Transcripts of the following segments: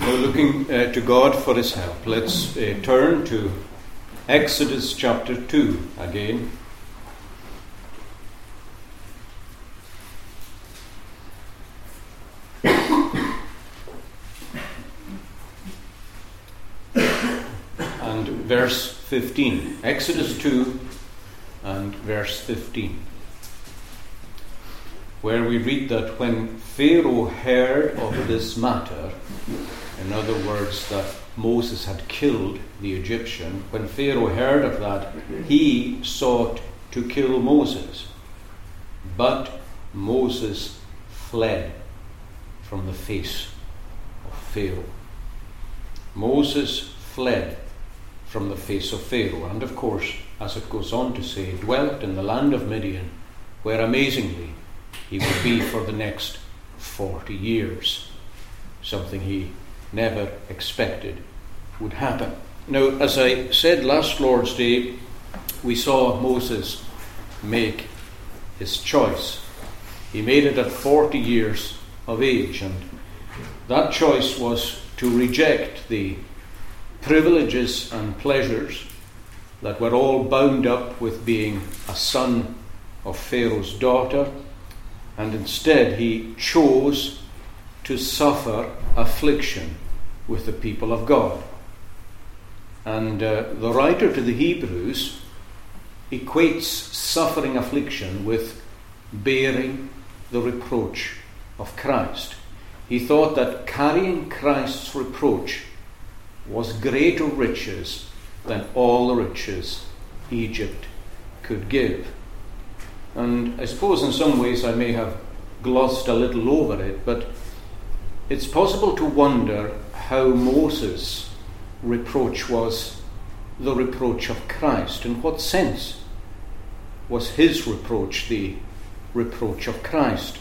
Now, looking uh, to God for his help, let's uh, turn to Exodus chapter 2 again. and verse 15. Exodus 2 and verse 15 where we read that when Pharaoh heard of this matter, in other words, that Moses had killed the Egyptian, when Pharaoh heard of that, he sought to kill Moses. But Moses fled from the face of Pharaoh. Moses fled from the face of Pharaoh, and of course, as it goes on to say, dwelt in the land of Midian, where amazingly he would be for the next 40 years. Something he never expected would happen. Now, as I said last Lord's Day, we saw Moses make his choice. He made it at 40 years of age, and that choice was to reject the privileges and pleasures that were all bound up with being a son of Pharaoh's daughter and instead he chose to suffer affliction with the people of God. And uh, the writer to the Hebrews equates suffering affliction with bearing the reproach of Christ. He thought that carrying Christ's reproach was greater riches than all the riches Egypt could give. And I suppose in some ways I may have glossed a little over it, but it's possible to wonder how Moses' reproach was the reproach of Christ. In what sense was his reproach the reproach of Christ?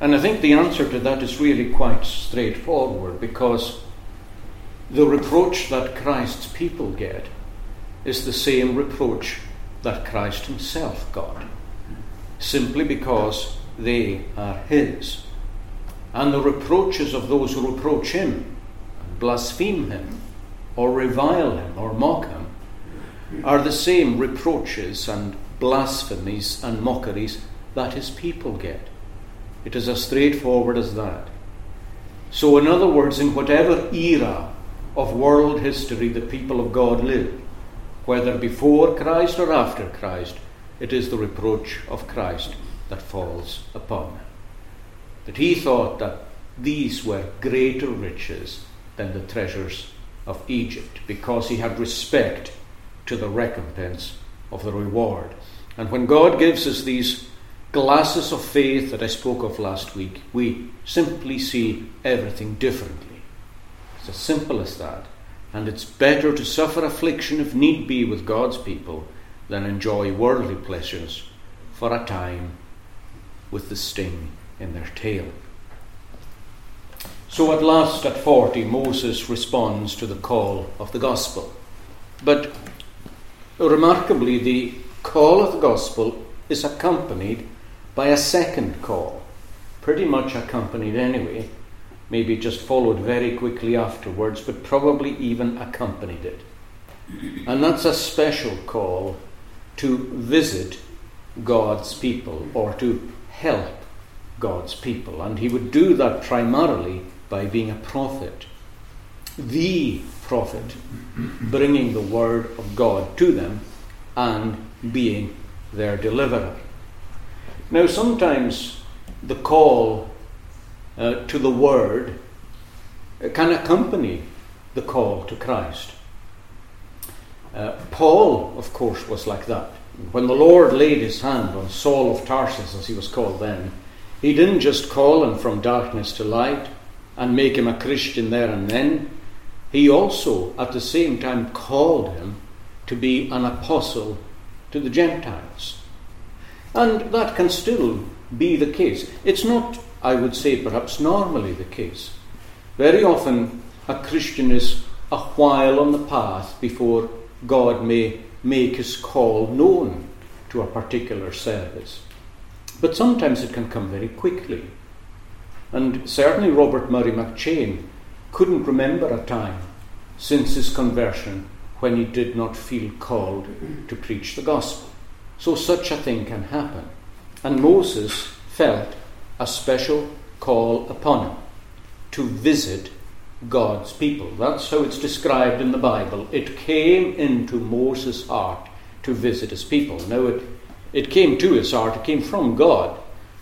And I think the answer to that is really quite straightforward because the reproach that Christ's people get is the same reproach that Christ Himself got, simply because they are His. And the reproaches of those who reproach Him, blaspheme Him, or revile Him, or mock Him, are the same reproaches and blasphemies and mockeries that His people get. It is as straightforward as that. So, in other words, in whatever era of world history the people of God lived, whether before Christ or after Christ, it is the reproach of Christ that falls upon him. That he thought that these were greater riches than the treasures of Egypt, because he had respect to the recompense of the reward. And when God gives us these glasses of faith that I spoke of last week, we simply see everything differently. It's as simple as that. And it's better to suffer affliction if need be with God's people than enjoy worldly pleasures for a time with the sting in their tail. So at last, at 40, Moses responds to the call of the gospel. But remarkably, the call of the gospel is accompanied by a second call, pretty much accompanied anyway, maybe just followed very quickly afterwards, but probably even accompanied it. And that's a special call to visit God's people or to help God's people. And he would do that primarily by being a prophet, the prophet, bringing the word of God to them and being their deliverer. Now, sometimes the call uh, to the Word can accompany the call to Christ. Uh, Paul, of course, was like that. When the Lord laid his hand on Saul of Tarsus, as he was called then, he didn't just call him from darkness to light and make him a Christian there and then. He also, at the same time, called him to be an apostle to the Gentiles. And that can still be the case. It's not I would say perhaps normally the case. Very often, a Christian is a while on the path before God may make his call known to a particular service. But sometimes it can come very quickly. And certainly Robert Murray McCheyne couldn't remember a time since his conversion when he did not feel called to preach the gospel. So such a thing can happen. And Moses felt a special call upon him to visit God's people. That's how it's described in the Bible. It came into Moses' heart to visit his people. Now, it, it came to his heart, it came from God,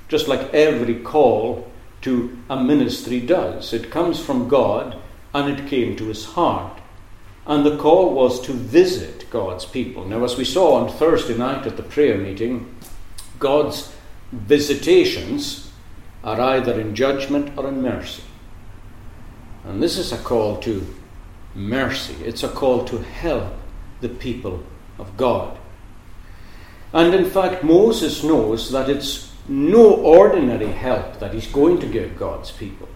just like every call to a ministry does. It comes from God and it came to his heart. And the call was to visit God's people. Now, as we saw on Thursday night at the prayer meeting, God's visitations are either in judgment or in mercy. And this is a call to mercy, it's a call to help the people of God. And in fact, Moses knows that it's no ordinary help that he's going to give God's people.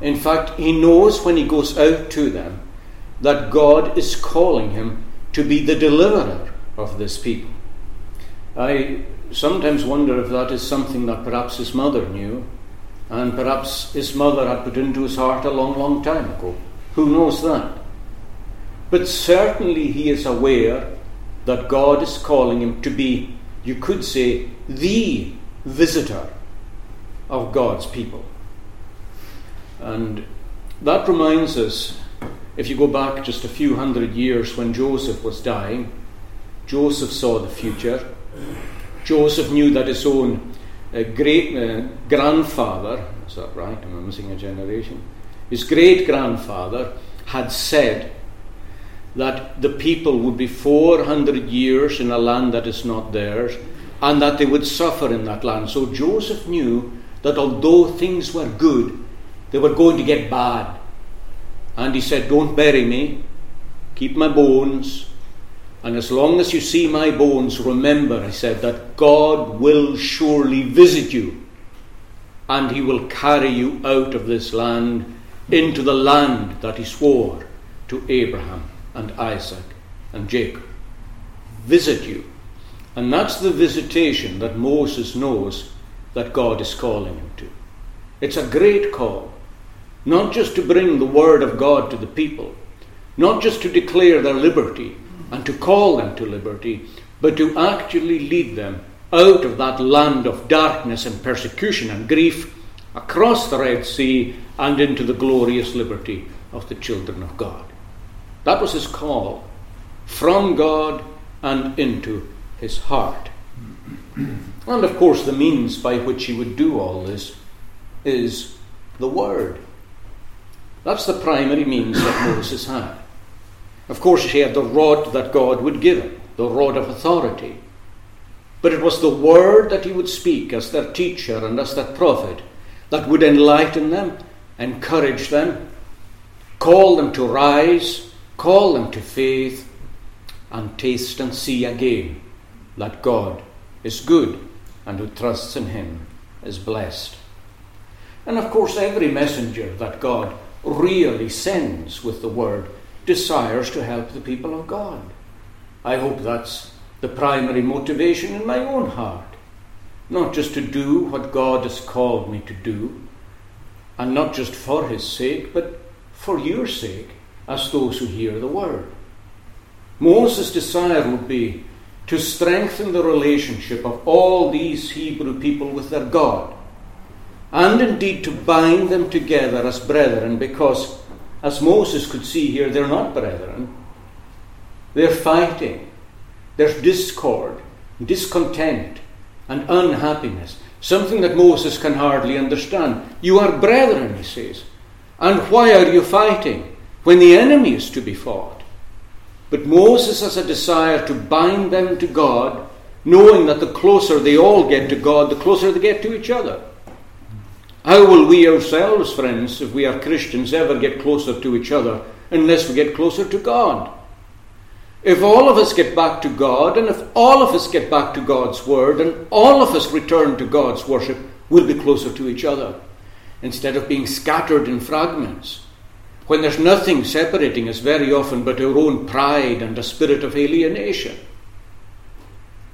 In fact, he knows when he goes out to them that God is calling him to be the deliverer of this people. I sometimes wonder if that is something that perhaps his mother knew, and perhaps his mother had put into his heart a long, long time ago. Who knows that? But certainly he is aware that God is calling him to be, you could say, the visitor of God's people. And that reminds us, if you go back just a few hundred years when Joseph was dying, Joseph saw the future. Joseph knew that his own uh, great uh, grandfather, is that right? Am I missing a generation? His great grandfather had said that the people would be 400 years in a land that is not theirs and that they would suffer in that land. So Joseph knew that although things were good, they were going to get bad. And he said, Don't bury me, keep my bones, and as long as you see my bones, remember, I said, that God will surely visit you, and he will carry you out of this land into the land that he swore to Abraham and Isaac and Jacob. Visit you. And that's the visitation that Moses knows that God is calling him to. It's a great call, not just to bring the word of God to the people, not just to declare their liberty and to call them to liberty, but to actually lead them out of that land of darkness and persecution and grief across the Red Sea and into the glorious liberty of the children of God. That was his call from God and into his heart. And of course, the means by which he would do all this is the Word. That's the primary means that Moses had. Of course, he had the rod that God would give him, the rod of authority. But it was the Word that he would speak as their teacher and as their prophet that would enlighten them, encourage them, call them to rise, Call them to faith and taste and see again that God is good and who trusts in Him is blessed. And of course, every messenger that God really sends with the word desires to help the people of God. I hope that's the primary motivation in my own heart. Not just to do what God has called me to do, and not just for His sake, but for your sake as those who hear the word. Moses' desire would be to strengthen the relationship of all these Hebrew people with their God, and indeed to bind them together as brethren, because, as Moses could see here, they're not brethren. They're fighting. There's discord, discontent, and unhappiness, something that Moses can hardly understand. You are brethren, he says. And why are you fighting? when the enemy is to be fought. But Moses has a desire to bind them to God, knowing that the closer they all get to God, the closer they get to each other. How will we ourselves, friends, if we are Christians, ever get closer to each other unless we get closer to God? If all of us get back to God, and if all of us get back to God's Word, and all of us return to God's worship, we'll be closer to each other instead of being scattered in fragments when there's nothing separating us very often but our own pride and a spirit of alienation.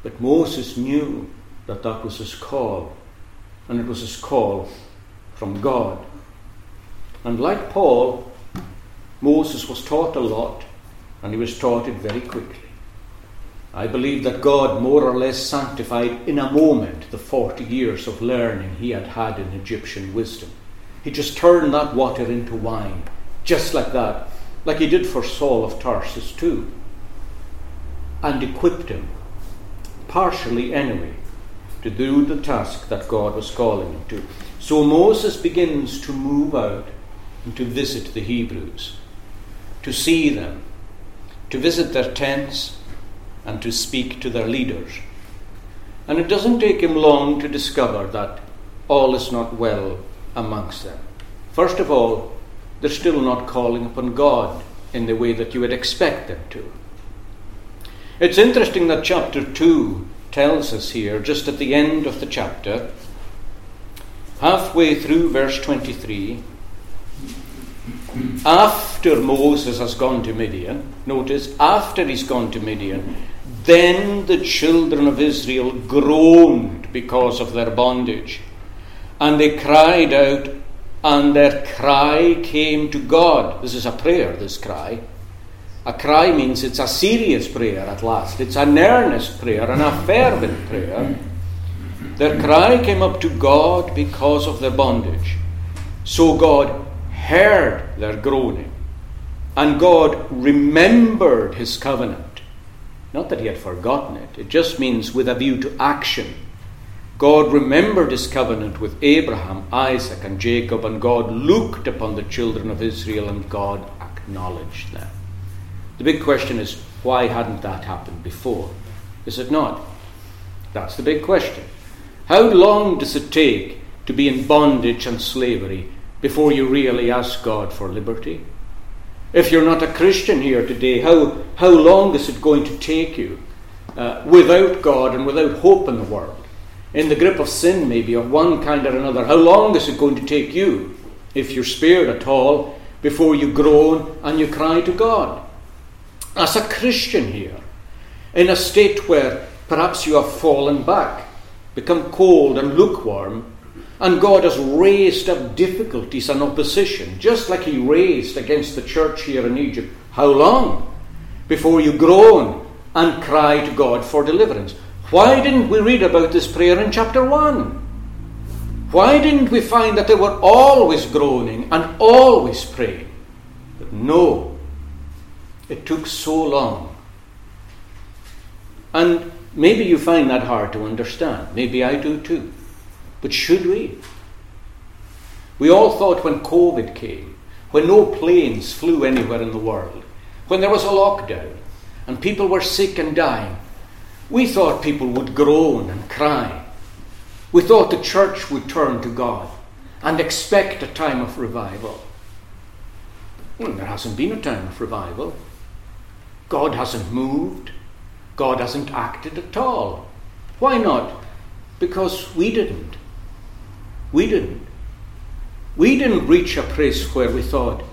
But Moses knew that that was his call, and it was his call from God. And like Paul, Moses was taught a lot, and he was taught it very quickly. I believe that God more or less sanctified in a moment the 40 years of learning he had had in Egyptian wisdom. He just turned that water into wine, just like that, like he did for Saul of Tarsus too, and equipped him, partially anyway, to do the task that God was calling him to. So Moses begins to move out and to visit the Hebrews, to see them, to visit their tents, and to speak to their leaders. And it doesn't take him long to discover that all is not well amongst them. First of all, they're still not calling upon God in the way that you would expect them to. It's interesting that chapter 2 tells us here, just at the end of the chapter, halfway through verse 23, after Moses has gone to Midian, notice, after he's gone to Midian, then the children of Israel groaned because of their bondage. And they cried out, and their cry came to God. This is a prayer, this cry. A cry means it's a serious prayer at last. It's an earnest prayer and a fervent prayer. Their cry came up to God because of their bondage. So God heard their groaning, and God remembered his covenant. Not that he had forgotten it, it just means with a view to action. God remembered his covenant with Abraham, Isaac, and Jacob, and God looked upon the children of Israel and God acknowledged them. The big question is why hadn't that happened before? Is it not? That's the big question. How long does it take to be in bondage and slavery before you really ask God for liberty? If you're not a Christian here today, how, how long is it going to take you uh, without God and without hope in the world? In the grip of sin, maybe, of one kind or another. How long is it going to take you, if you're spared at all, before you groan and you cry to God? As a Christian here, in a state where perhaps you have fallen back, become cold and lukewarm, and God has raised up difficulties and opposition, just like He raised against the church here in Egypt. How long before you groan and cry to God for deliverance? Why didn't we read about this prayer in chapter 1? Why didn't we find that they were always groaning and always praying? But no, it took so long. And maybe you find that hard to understand. Maybe I do too. But should we? We all thought when COVID came, when no planes flew anywhere in the world, when there was a lockdown and people were sick and dying, we thought people would groan and cry. We thought the church would turn to God and expect a time of revival. Well, there hasn't been a time of revival. God hasn't moved. God hasn't acted at all. Why not? Because we didn't. We didn't. We didn't reach a place where we thought,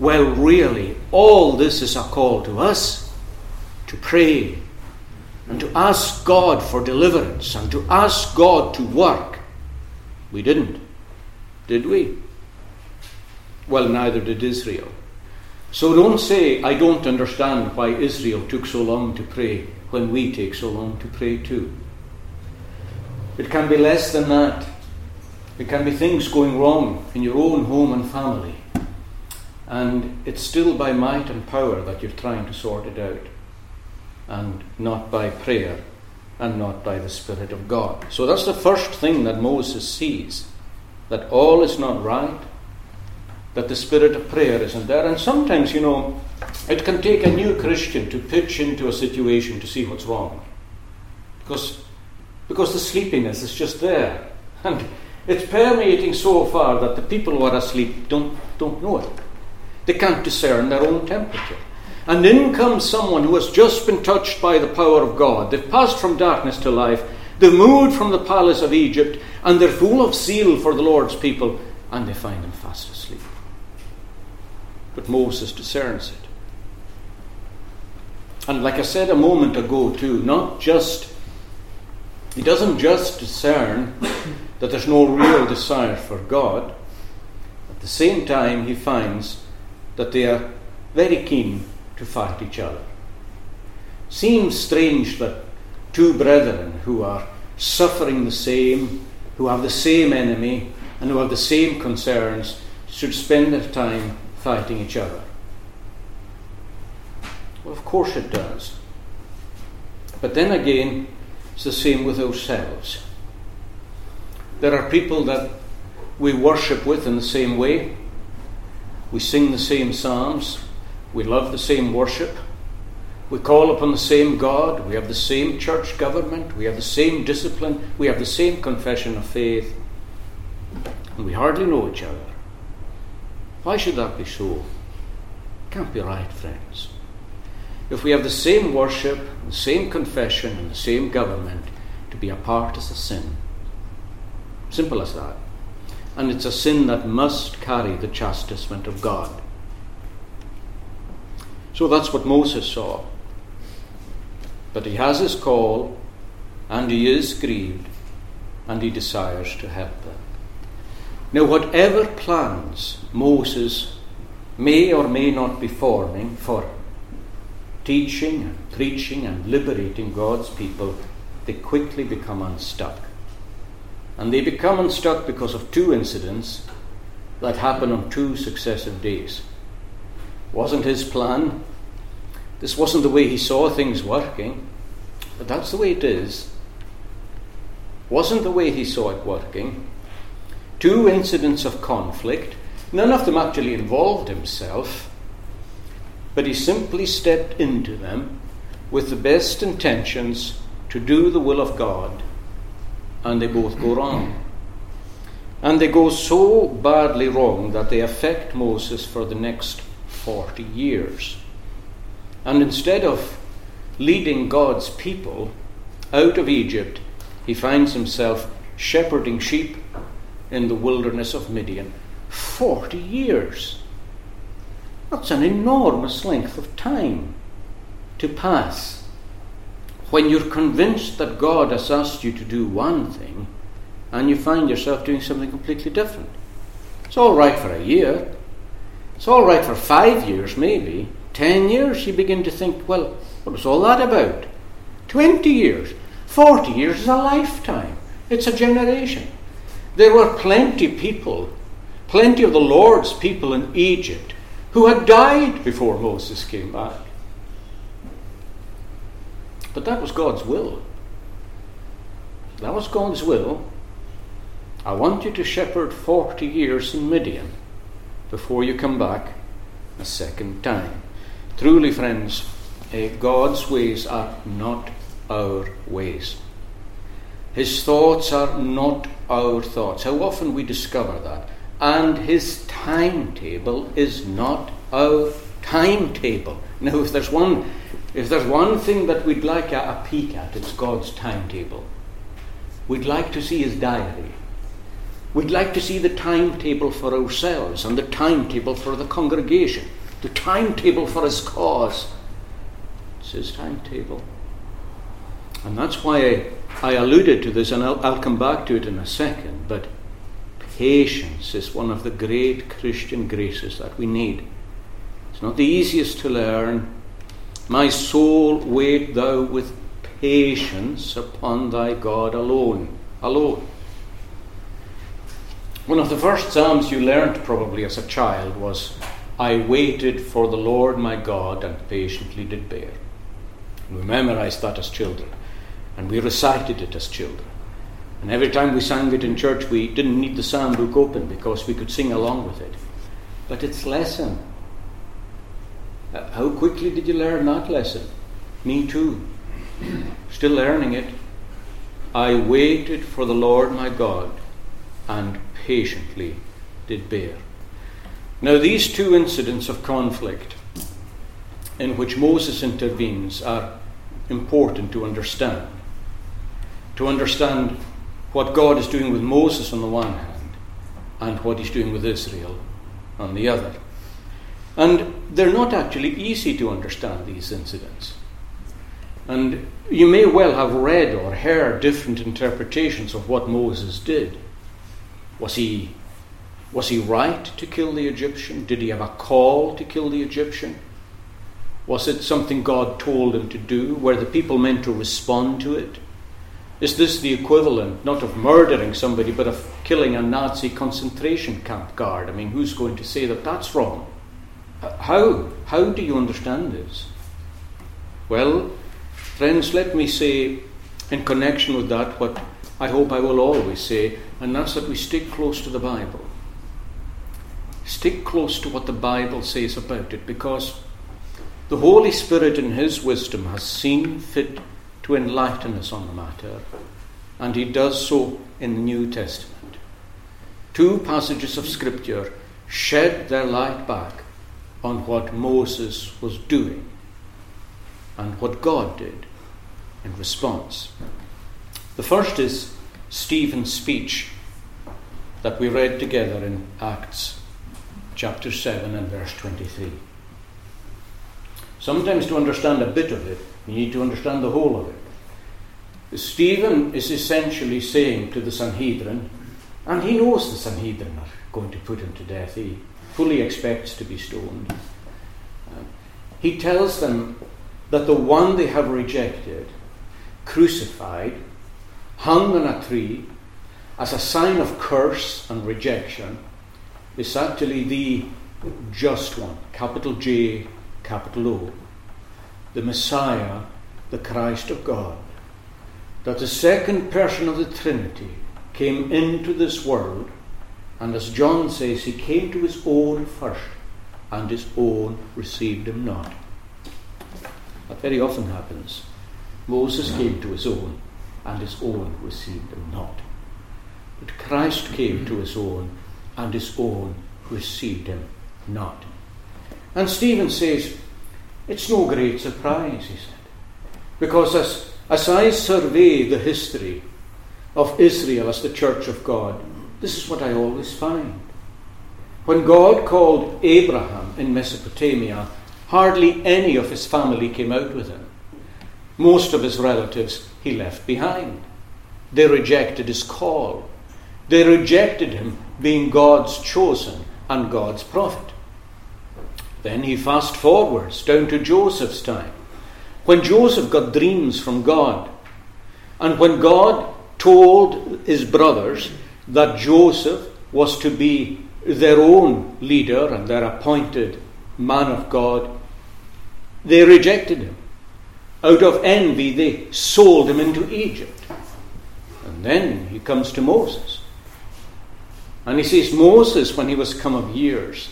well, really, all this is a call to us to pray and to ask God for deliverance and to ask God to work. We didn't, did we? Well, neither did Israel. So don't say, I don't understand why Israel took so long to pray when we take so long to pray too. It can be less than that. It can be things going wrong in your own home and family. And it's still by might and power that you're trying to sort it out, and not by prayer and not by the Spirit of God. So that's the first thing that Moses sees that all is not right, that the spirit of prayer isn't there. And sometimes, you know, it can take a new Christian to pitch into a situation to see what's wrong. Because, because the sleepiness is just there. And it's permeating so far that the people who are asleep don't, don't know it. They can't discern their own temperature. And in comes someone who has just been touched by the power of God. They've passed from darkness to life. They've moved from the palace of Egypt, and they're full of zeal for the Lord's people, and they find them fast asleep. But Moses discerns it. And like I said a moment ago, too, not just, he doesn't just discern that there's no real desire for God, at the same time, he finds that they are very keen to fight each other. Seems strange that two brethren who are suffering the same, who have the same enemy, and who have the same concerns should spend their time fighting each other. Well, of course it does. But then again, it's the same with ourselves. There are people that we worship with in the same way. We sing the same psalms. We love the same worship. We call upon the same God. We have the same church government. We have the same discipline. We have the same confession of faith. And we hardly know each other. Why should that be so? Can't be right, friends. If we have the same worship, the same confession, and the same government, to be apart is a sin. Simple as that. And it's a sin that must carry the chastisement of God. So that's what Moses saw. But he has his call, and he is grieved, and he desires to help them. Now, whatever plans Moses may or may not be forming for teaching and preaching and liberating God's people, they quickly become unstuck. And they become unstuck because of two incidents that happen on two successive days. Wasn't his plan. This wasn't the way he saw things working, but that's the way it is. Wasn't the way he saw it working. Two incidents of conflict, none of them actually involved himself, but he simply stepped into them with the best intentions to do the will of God and they both go wrong. And they go so badly wrong that they affect Moses for the next 40 years. And instead of leading God's people out of Egypt, he finds himself shepherding sheep in the wilderness of Midian. 40 years. That's an enormous length of time to pass when you're convinced that God has asked you to do one thing and you find yourself doing something completely different. It's all right for a year. It's all right for five years, maybe. Ten years, you begin to think, well, what was all that about? Twenty years. Forty years is a lifetime. It's a generation. There were plenty people, plenty of the Lord's people in Egypt who had died before Moses came back. But that was God's will. That was God's will. I want you to shepherd 40 years in Midian before you come back a second time. Truly, friends, uh, God's ways are not our ways. His thoughts are not our thoughts. How often we discover that. And his timetable is not our timetable. Now, if there's one if there's one thing that we'd like a, a peek at, it's God's timetable. We'd like to see His diary. We'd like to see the timetable for ourselves and the timetable for the congregation, the timetable for His cause. It's His timetable. And that's why I, I alluded to this, and I'll, I'll come back to it in a second. But patience is one of the great Christian graces that we need. It's not the easiest to learn, my soul, wait thou with patience upon thy God alone. Alone. One of the first Psalms you learnt probably as a child was, I waited for the Lord my God and patiently did bear. We memorized that as children, and we recited it as children. And every time we sang it in church, we didn't need the psalm book open because we could sing along with it. But its lesson uh, how quickly did you learn that lesson? Me too. Still learning it. I waited for the Lord my God and patiently did bear. Now, these two incidents of conflict in which Moses intervenes are important to understand. To understand what God is doing with Moses on the one hand and what he's doing with Israel on the other. And they're not actually easy to understand, these incidents. And you may well have read or heard different interpretations of what Moses did. Was he Was he right to kill the Egyptian? Did he have a call to kill the Egyptian? Was it something God told him to do? Were the people meant to respond to it? Is this the equivalent, not of murdering somebody, but of killing a Nazi concentration camp guard? I mean, who's going to say that that's wrong? How? How do you understand this? Well, friends, let me say, in connection with that, what I hope I will always say, and that's that we stick close to the Bible. Stick close to what the Bible says about it, because the Holy Spirit, in His wisdom, has seen fit to enlighten us on the matter, and He does so in the New Testament. Two passages of Scripture shed their light back on what Moses was doing and what God did in response. The first is Stephen's speech that we read together in Acts chapter 7 and verse 23. Sometimes to understand a bit of it, you need to understand the whole of it. Stephen is essentially saying to the Sanhedrin, and he knows the Sanhedrin are going to put him to death. He fully expects to be stoned. He tells them that the one they have rejected, crucified, hung on a tree as a sign of curse and rejection, is actually the just one, capital J, capital O, the Messiah, the Christ of God. That the second person of the Trinity came into this world, and as John says, he came to his own first, and his own received him not. That very often happens. Moses came to his own, and his own received him not. But Christ came to his own, and his own received him not. And Stephen says, It's no great surprise, he said, because as, as I survey the history of Israel as the church of God, this is what I always find. When God called Abraham in Mesopotamia, hardly any of his family came out with him. Most of his relatives he left behind. They rejected his call. They rejected him being God's chosen and God's prophet. Then he fast forwards down to Joseph's time, when Joseph got dreams from God, and when God told his brothers that Joseph was to be their own leader and their appointed man of God, they rejected him. Out of envy, they sold him into Egypt. And then he comes to Moses. And he says, Moses, when he was come of years,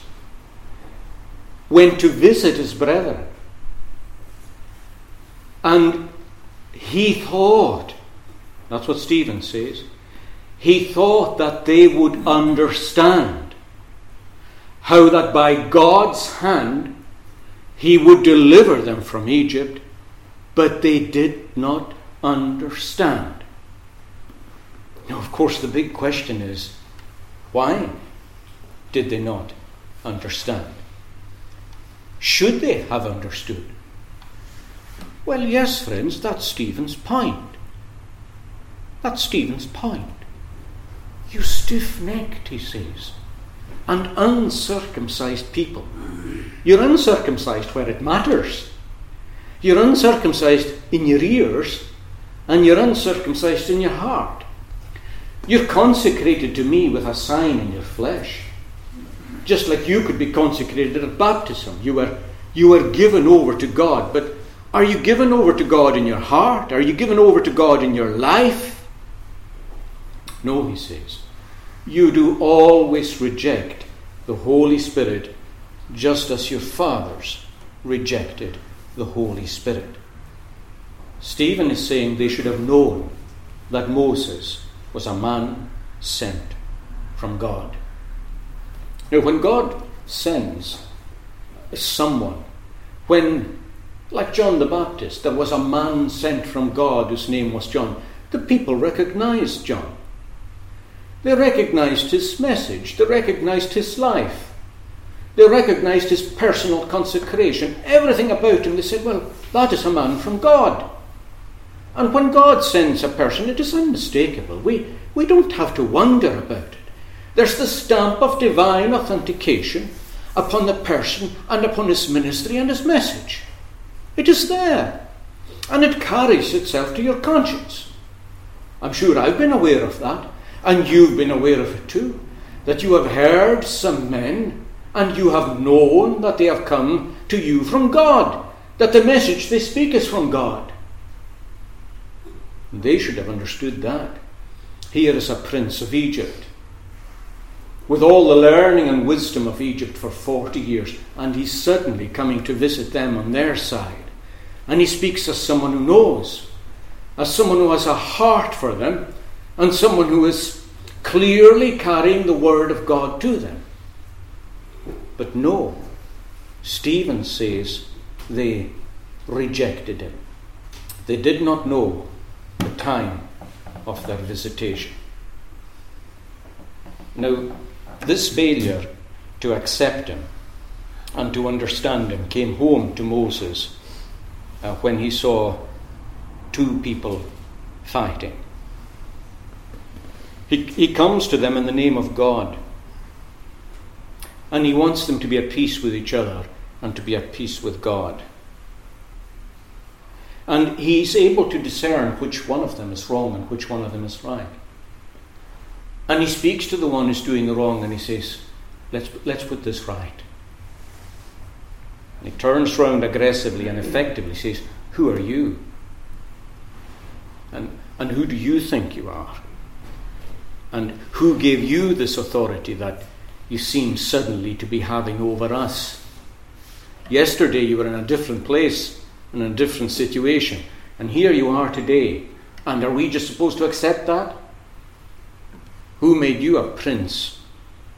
went to visit his brethren. And he thought, that's what Stephen says, he thought that they would understand how that by God's hand he would deliver them from Egypt, but they did not understand. Now, of course, the big question is why did they not understand? Should they have understood? Well, yes, friends, that's Stephen's point. That's Stephen's point. You stiff necked, he says, and uncircumcised people. You're uncircumcised where it matters. You're uncircumcised in your ears, and you're uncircumcised in your heart. You're consecrated to me with a sign in your flesh. Just like you could be consecrated at baptism. You were, you were given over to God. But are you given over to God in your heart? Are you given over to God in your life? No, he says. You do always reject the Holy Spirit just as your fathers rejected the Holy Spirit. Stephen is saying they should have known that Moses was a man sent from God. Now, when God sends someone, when, like John the Baptist, there was a man sent from God whose name was John, the people recognized John. They recognized his message, they recognized his life, they recognized his personal consecration, everything about him. They said, Well, that is a man from God. And when God sends a person, it is unmistakable. We, we don't have to wonder about it. There's the stamp of divine authentication upon the person and upon his ministry and his message. It is there, and it carries itself to your conscience. I'm sure I've been aware of that, and you've been aware of it too, that you have heard some men and you have known that they have come to you from God, that the message they speak is from God. They should have understood that. Here is a prince of Egypt, with all the learning and wisdom of Egypt for 40 years, and he's suddenly coming to visit them on their side. And he speaks as someone who knows, as someone who has a heart for them, and someone who is clearly carrying the word of God to them. But no, Stephen says they rejected him. They did not know the time of their visitation. Now, this failure to accept him and to understand him came home to Moses uh, when he saw two people fighting. He, he comes to them in the name of God and he wants them to be at peace with each other and to be at peace with God. And he's able to discern which one of them is wrong and which one of them is right. And he speaks to the one who's doing the wrong and he says, Let's, let's put this right. And he turns round aggressively and effectively says, Who are you? And, and who do you think you are? And who gave you this authority that you seem suddenly to be having over us. Yesterday you were in a different place, in a different situation, and here you are today. And are we just supposed to accept that? Who made you a prince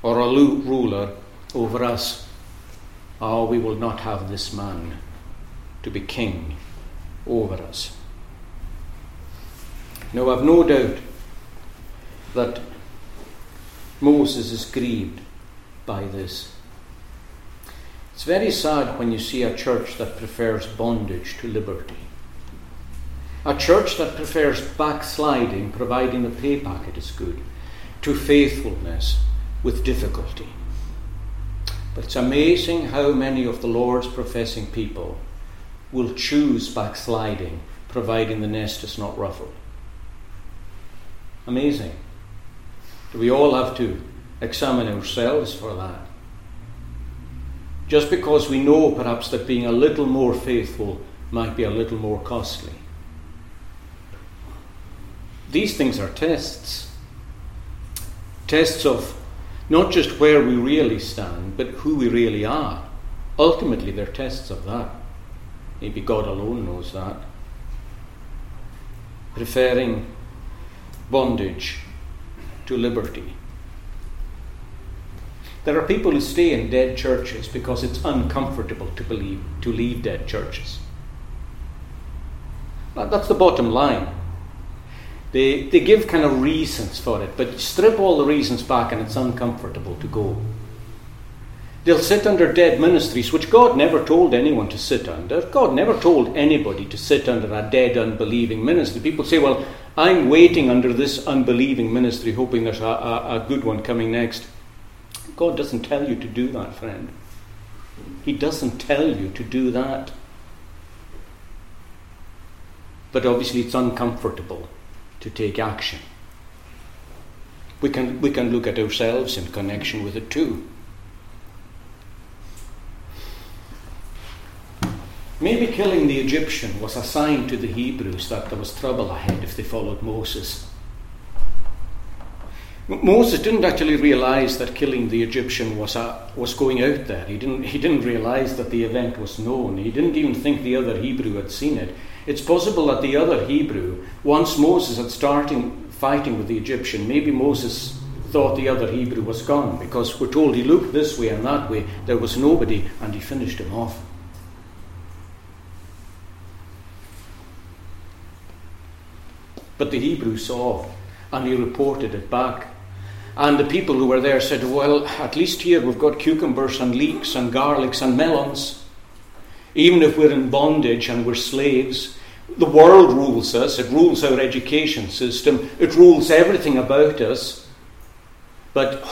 or a ruler over us? Oh, we will not have this man to be king over us. Now, I've no doubt that Moses is grieved by this. It's very sad when you see a church that prefers bondage to liberty. A church that prefers backsliding, providing the pay packet is good, to faithfulness with difficulty. But it's amazing how many of the Lord's professing people will choose backsliding, providing the nest is not ruffled. Amazing. Do we all have to examine ourselves for that. Just because we know perhaps that being a little more faithful might be a little more costly. These things are tests. Tests of not just where we really stand, but who we really are. Ultimately, they're tests of that. Maybe God alone knows that. Preferring bondage to liberty. There are people who stay in dead churches because it's uncomfortable to believe to leave dead churches. That's the bottom line. They, they give kind of reasons for it, but strip all the reasons back and it's uncomfortable to go. They'll sit under dead ministries, which God never told anyone to sit under. God never told anybody to sit under a dead, unbelieving ministry. People say, well, I'm waiting under this unbelieving ministry, hoping there's a, a, a good one coming next. God doesn't tell you to do that, friend. He doesn't tell you to do that. But obviously, it's uncomfortable to take action. We can, we can look at ourselves in connection with it too. Maybe killing the Egyptian was a sign to the Hebrews that there was trouble ahead if they followed Moses. Moses didn't actually realize that killing the Egyptian was, a, was going out there. He didn't, he didn't realize that the event was known. He didn't even think the other Hebrew had seen it. It's possible that the other Hebrew, once Moses had started fighting with the Egyptian, maybe Moses thought the other Hebrew was gone because we're told he looked this way and that way, there was nobody, and he finished him off. But the Hebrew saw and he reported it back. And the people who were there said, Well, at least here we've got cucumbers and leeks and garlics and melons. Even if we're in bondage and we're slaves, the world rules us, it rules our education system, it rules everything about us. But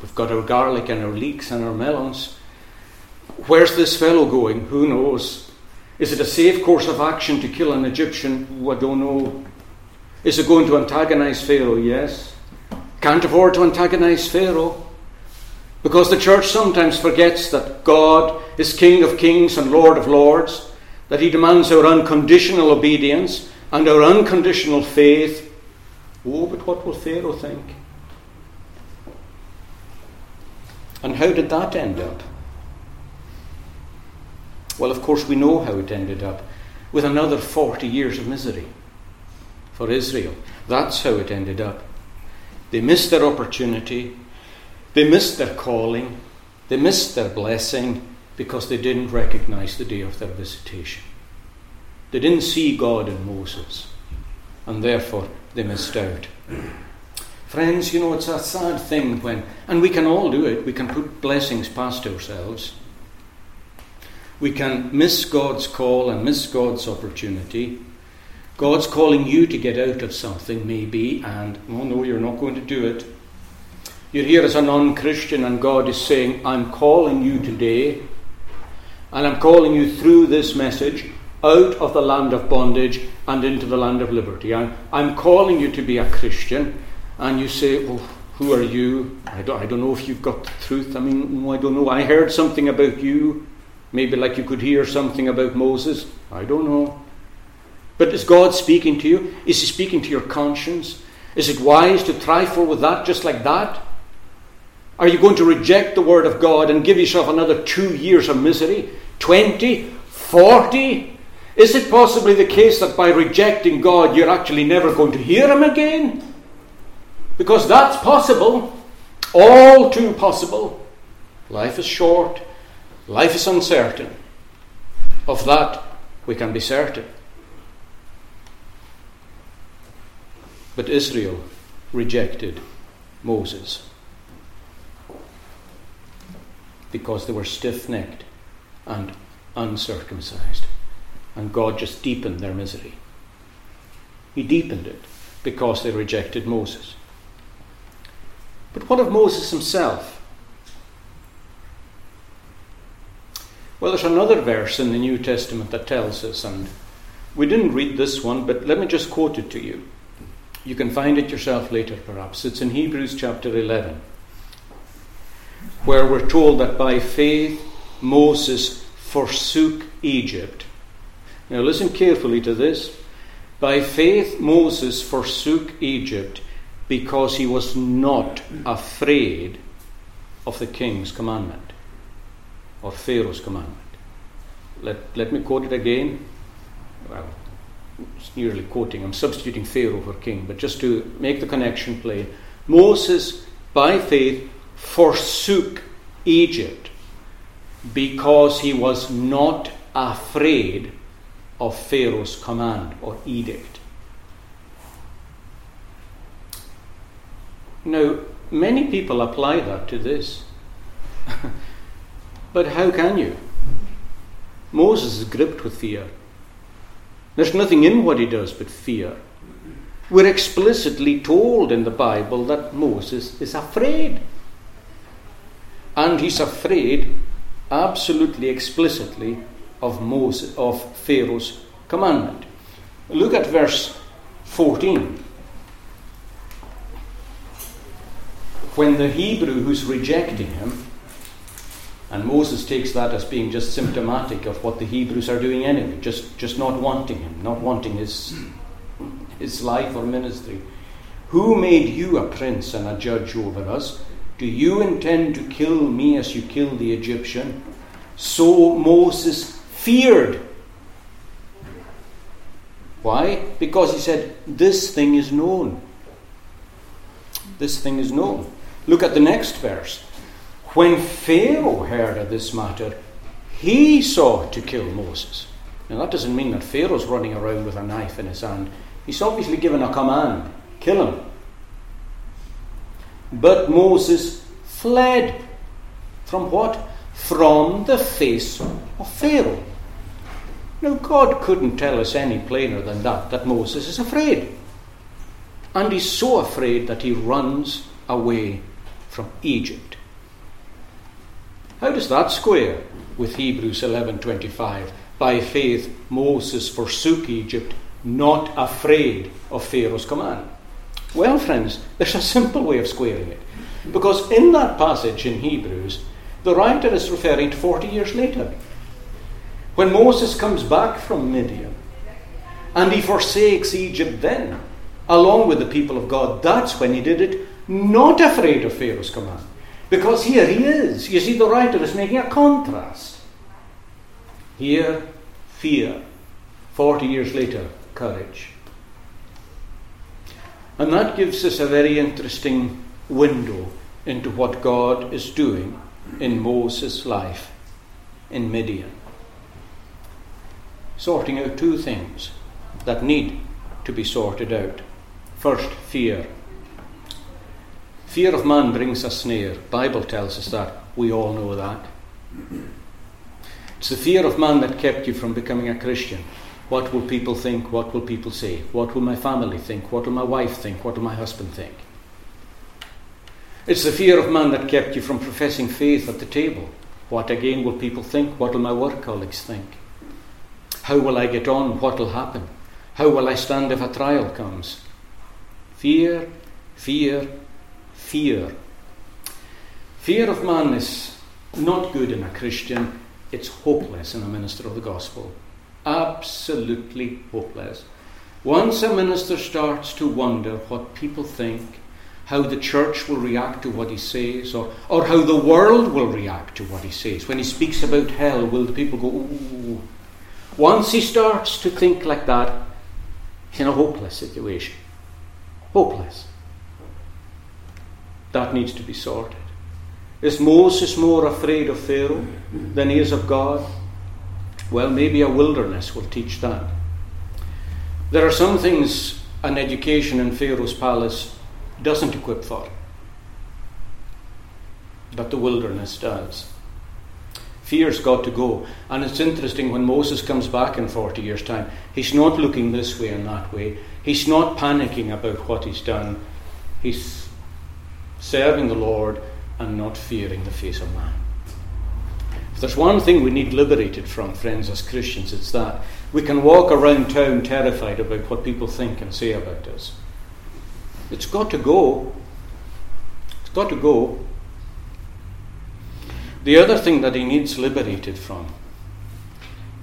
we've got our garlic and our leeks and our melons. Where's this fellow going? Who knows? Is it a safe course of action to kill an Egyptian? I don't know. Is it going to antagonize Pharaoh? Yes. Can't afford to antagonize Pharaoh. Because the church sometimes forgets that God is King of kings and Lord of lords, that He demands our unconditional obedience and our unconditional faith. Oh, but what will Pharaoh think? And how did that end up? Well, of course, we know how it ended up with another 40 years of misery for Israel. That's how it ended up. They missed their opportunity, they missed their calling, they missed their blessing because they didn't recognize the day of their visitation. They didn't see God in Moses, and therefore they missed out. Friends, you know, it's a sad thing when, and we can all do it, we can put blessings past ourselves. We can miss God's call and miss God's opportunity God's calling you to get out of something, maybe, and oh no, you're not going to do it. You're here as a non Christian, and God is saying, I'm calling you today, and I'm calling you through this message out of the land of bondage and into the land of liberty. I'm, I'm calling you to be a Christian, and you say, Well, who are you? I don't, I don't know if you've got the truth. I mean, I don't know. I heard something about you. Maybe like you could hear something about Moses. I don't know. But is God speaking to you? Is He speaking to your conscience? Is it wise to trifle with that just like that? Are you going to reject the Word of God and give yourself another two years of misery? 20? 40? Is it possibly the case that by rejecting God you're actually never going to hear Him again? Because that's possible. All too possible. Life is short. Life is uncertain. Of that we can be certain. But Israel rejected Moses because they were stiff necked and uncircumcised. And God just deepened their misery. He deepened it because they rejected Moses. But what of Moses himself? Well, there's another verse in the New Testament that tells us, and we didn't read this one, but let me just quote it to you. You can find it yourself later, perhaps. It's in Hebrews chapter 11, where we're told that by faith Moses forsook Egypt. Now, listen carefully to this. By faith Moses forsook Egypt because he was not afraid of the king's commandment or Pharaoh's commandment. Let, let me quote it again. Well, it's nearly quoting, I'm substituting Pharaoh for king, but just to make the connection plain. Moses, by faith, forsook Egypt because he was not afraid of Pharaoh's command or edict. Now, many people apply that to this. but how can you? Moses is gripped with fear. There's nothing in what he does but fear. We're explicitly told in the Bible that Moses is afraid. And he's afraid, absolutely explicitly, of Moses of Pharaoh's commandment. Look at verse 14. When the Hebrew who's rejecting him and Moses takes that as being just symptomatic of what the Hebrews are doing anyway, just, just not wanting him, not wanting his, his life or ministry. Who made you a prince and a judge over us? Do you intend to kill me as you killed the Egyptian? So Moses feared. Why? Because he said, This thing is known. This thing is known. Look at the next verse. When Pharaoh heard of this matter, he sought to kill Moses. Now, that doesn't mean that Pharaoh's running around with a knife in his hand. He's obviously given a command kill him. But Moses fled. From what? From the face of Pharaoh. Now, God couldn't tell us any plainer than that, that Moses is afraid. And he's so afraid that he runs away from Egypt. How does that square with Hebrews 11:25? By faith Moses forsook Egypt, not afraid of Pharaoh's command. Well, friends, there's a simple way of squaring it. Because in that passage in Hebrews, the writer is referring to 40 years later. When Moses comes back from Midian and he forsakes Egypt then, along with the people of God, that's when he did it, not afraid of Pharaoh's command. Because here he is. You see, the writer is making a contrast. Here, fear. 40 years later, courage. And that gives us a very interesting window into what God is doing in Moses' life in Midian. Sorting out two things that need to be sorted out. First, fear. Fear of man brings a snare. Bible tells us that. We all know that. It's the fear of man that kept you from becoming a Christian. What will people think? What will people say? What will my family think? What will my wife think? What will my husband think? It's the fear of man that kept you from professing faith at the table. What again will people think? What will my work colleagues think? How will I get on? What will happen? How will I stand if a trial comes? Fear, fear, fear. Fear of man is not good in a Christian, it's hopeless in a minister of the gospel. Absolutely hopeless. Once a minister starts to wonder what people think, how the church will react to what he says, or, or how the world will react to what he says. When he speaks about hell, will the people go, ooh? Once he starts to think like that, he's in a hopeless situation. Hopeless. That needs to be sorted. Is Moses more afraid of Pharaoh than he is of God? Well, maybe a wilderness will teach that. There are some things an education in Pharaoh's palace doesn't equip for. But the wilderness does. Fear's got to go. And it's interesting when Moses comes back in 40 years' time, he's not looking this way and that way. He's not panicking about what he's done. He's serving the Lord and not fearing the face of man. If there's one thing we need liberated from, friends, as Christians, it's that. We can walk around town terrified about what people think and say about us. It's got to go. It's got to go. The other thing that he needs liberated from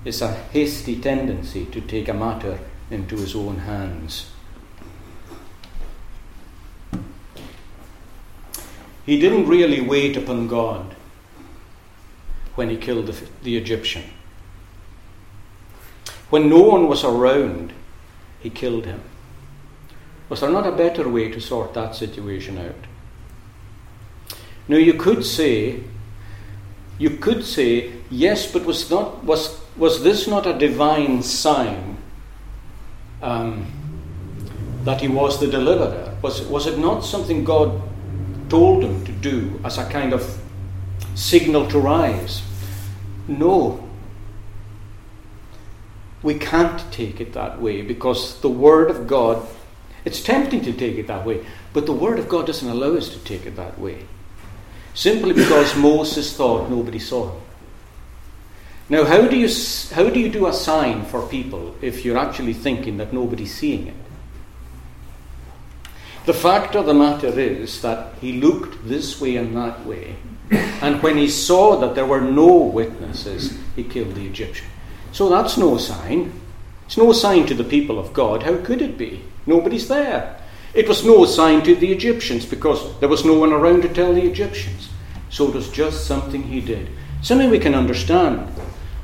is a hasty tendency to take a matter into his own hands. He didn't really wait upon God when he killed the, the Egyptian. When no one was around, he killed him. Was there not a better way to sort that situation out? Now you could say, you could say, yes, but was not was was this not a divine sign um, that he was the deliverer? Was was it not something God told him to do as a kind of signal to rise? No. We can't take it that way because the Word of God it's tempting to take it that way, but the Word of God doesn't allow us to take it that way. Simply because Moses thought nobody saw him. Now, how do, you, how do you do a sign for people if you're actually thinking that nobody's seeing it? The fact of the matter is that he looked this way and that way, and when he saw that there were no witnesses, he killed the Egyptian. So that's no sign. It's no sign to the people of God. How could it be? Nobody's there. It was no sign to the Egyptians because there was no one around to tell the Egyptians. So it was just something he did. Something we can understand.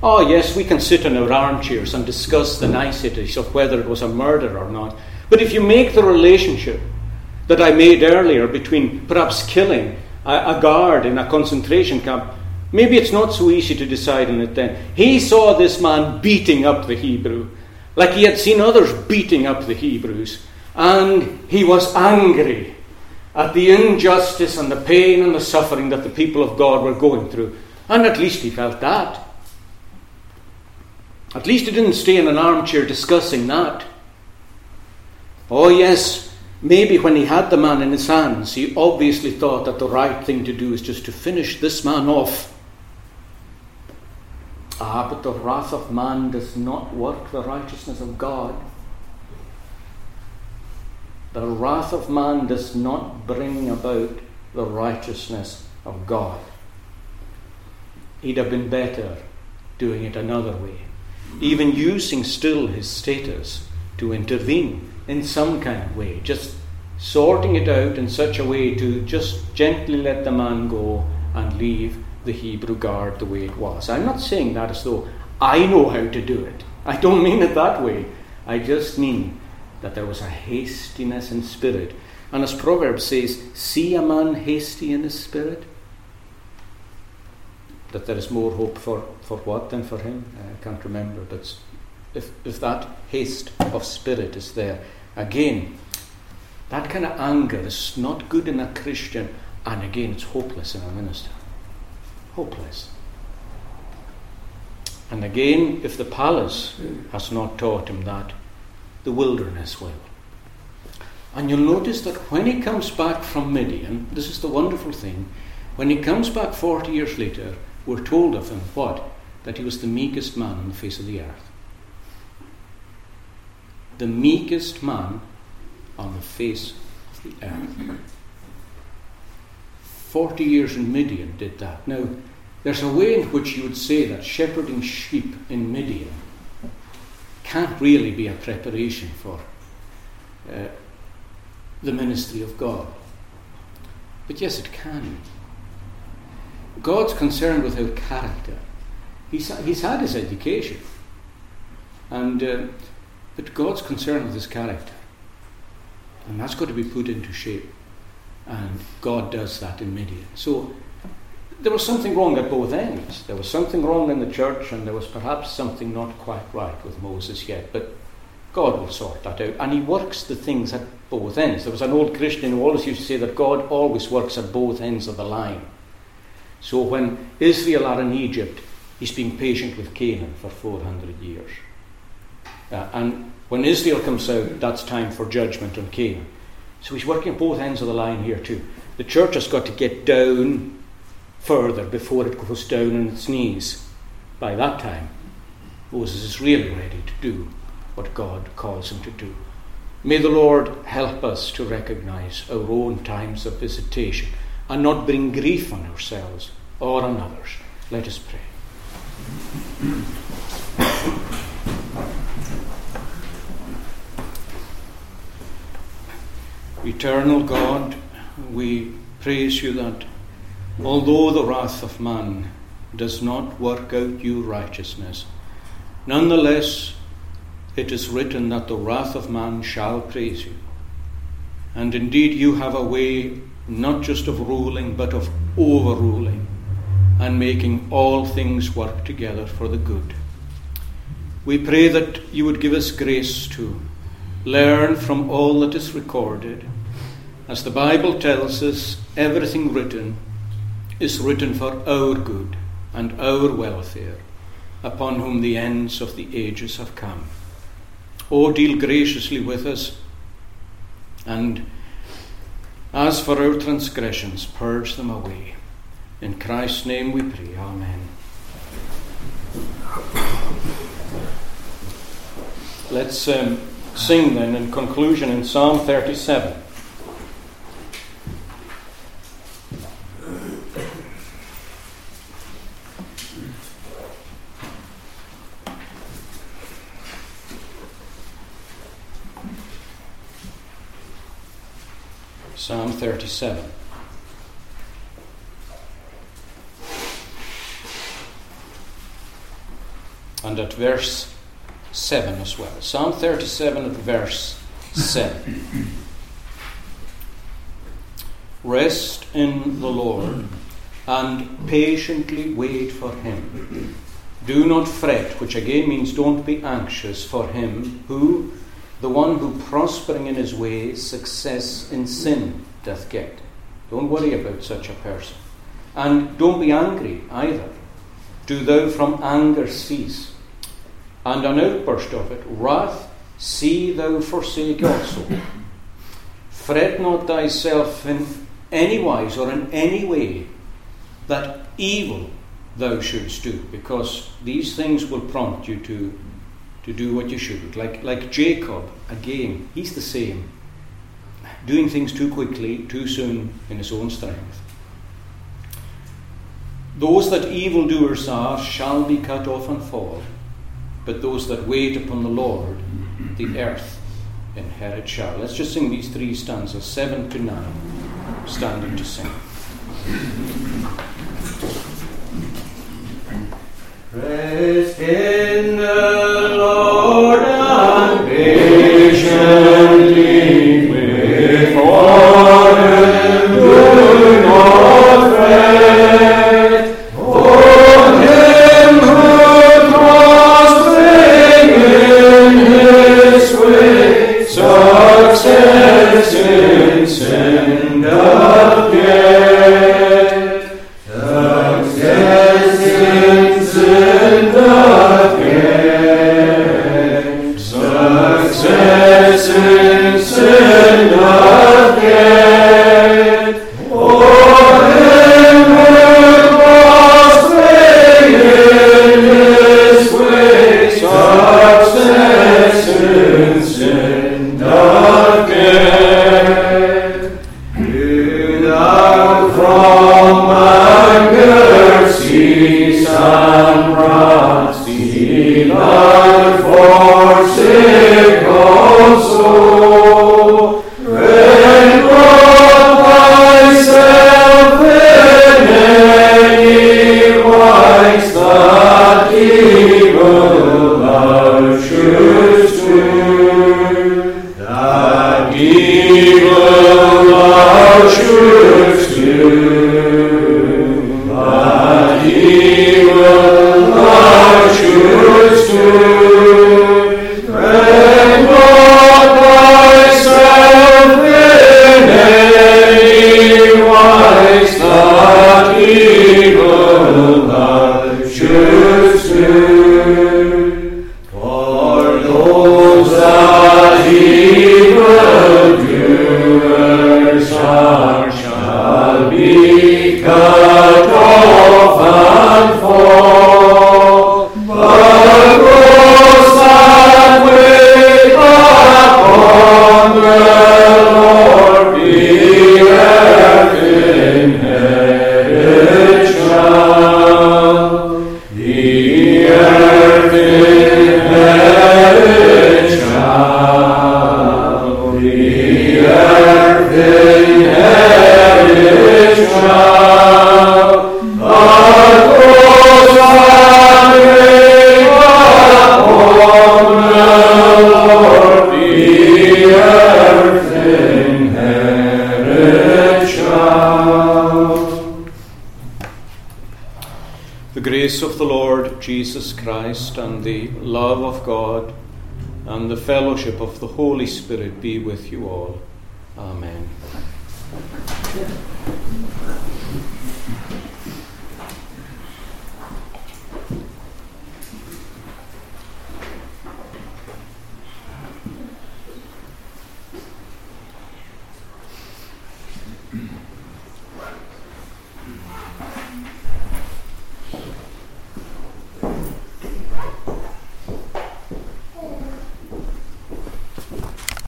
Oh, yes, we can sit in our armchairs and discuss the niceties of whether it was a murder or not. But if you make the relationship that I made earlier between perhaps killing a, a guard in a concentration camp, maybe it's not so easy to decide on it then. He saw this man beating up the Hebrew like he had seen others beating up the Hebrews. And he was angry at the injustice and the pain and the suffering that the people of God were going through. And at least he felt that. At least he didn't stay in an armchair discussing that. Oh, yes, maybe when he had the man in his hands, he obviously thought that the right thing to do is just to finish this man off. Ah, but the wrath of man does not work the righteousness of God. The wrath of man does not bring about the righteousness of God. He'd have been better doing it another way, even using still his status to intervene in some kind of way, just sorting it out in such a way to just gently let the man go and leave the Hebrew guard the way it was. I'm not saying that as though I know how to do it. I don't mean it that way. I just mean that there was a hastiness in spirit. And as Proverbs says, see a man hasty in his spirit, that there is more hope for, for what than for him? I can't remember, but if, if that haste of spirit is there, again, that kind of anger is not good in a Christian, and again, it's hopeless in a minister. Hopeless. And again, if the palace has not taught him that, the wilderness will. And you'll notice that when he comes back from Midian, this is the wonderful thing, when he comes back 40 years later, we're told of him what? That he was the meekest man on the face of the earth. The meekest man on the face of the earth. 40 years in Midian did that. Now, there's a way in which you would say that shepherding sheep in Midian can't really be a preparation for uh, the ministry of God. But yes, it can. God's concerned with our character. He's, he's had his education, and uh, but God's concerned with his character, and that's got to be put into shape. And God does that in Midian. So there was something wrong at both ends. There was something wrong in the church, and there was perhaps something not quite right with Moses yet. But God will sort that out. And He works the things at both ends. There was an old Christian who always used to say that God always works at both ends of the line. So when Israel are in Egypt, He's been patient with Canaan for 400 years. Uh, and when Israel comes out, that's time for judgment on Canaan. So he's working at both ends of the line here too. The church has got to get down further before it goes down on its knees. By that time, Moses is really ready to do what God calls him to do. May the Lord help us to recognize our own times of visitation and not bring grief on ourselves or on others. Let us pray. Eternal God, we praise you that although the wrath of man does not work out your righteousness, nonetheless it is written that the wrath of man shall praise you. And indeed, you have a way not just of ruling, but of overruling and making all things work together for the good. We pray that you would give us grace to learn from all that is recorded. As the Bible tells us, everything written is written for our good and our welfare, upon whom the ends of the ages have come. O deal graciously with us and as for our transgressions, purge them away. In Christ's name we pray. Amen. Let's um, sing then in conclusion in Psalm 37. Psalm 37. And at verse 7 as well. Psalm 37 at verse 7. Rest in the Lord and patiently wait for him. Do not fret, which again means don't be anxious for him who the one who prospering in his way, success in sin doth get. Don't worry about such a person. And don't be angry either. Do thou from anger cease, and an outburst of it, wrath, see thou forsake also. Fret not thyself in any wise or in any way that evil thou shouldst do, because these things will prompt you to to do what you should. Like, like Jacob, again, he's the same. Doing things too quickly, too soon, in his own strength. Those that evildoers are shall be cut off and fall, but those that wait upon the Lord, the earth inherit shall. Let's just sing these three stanzas, 7 to 9, standing to sing. Praise in the Lord and patiently do not fret. On him who his success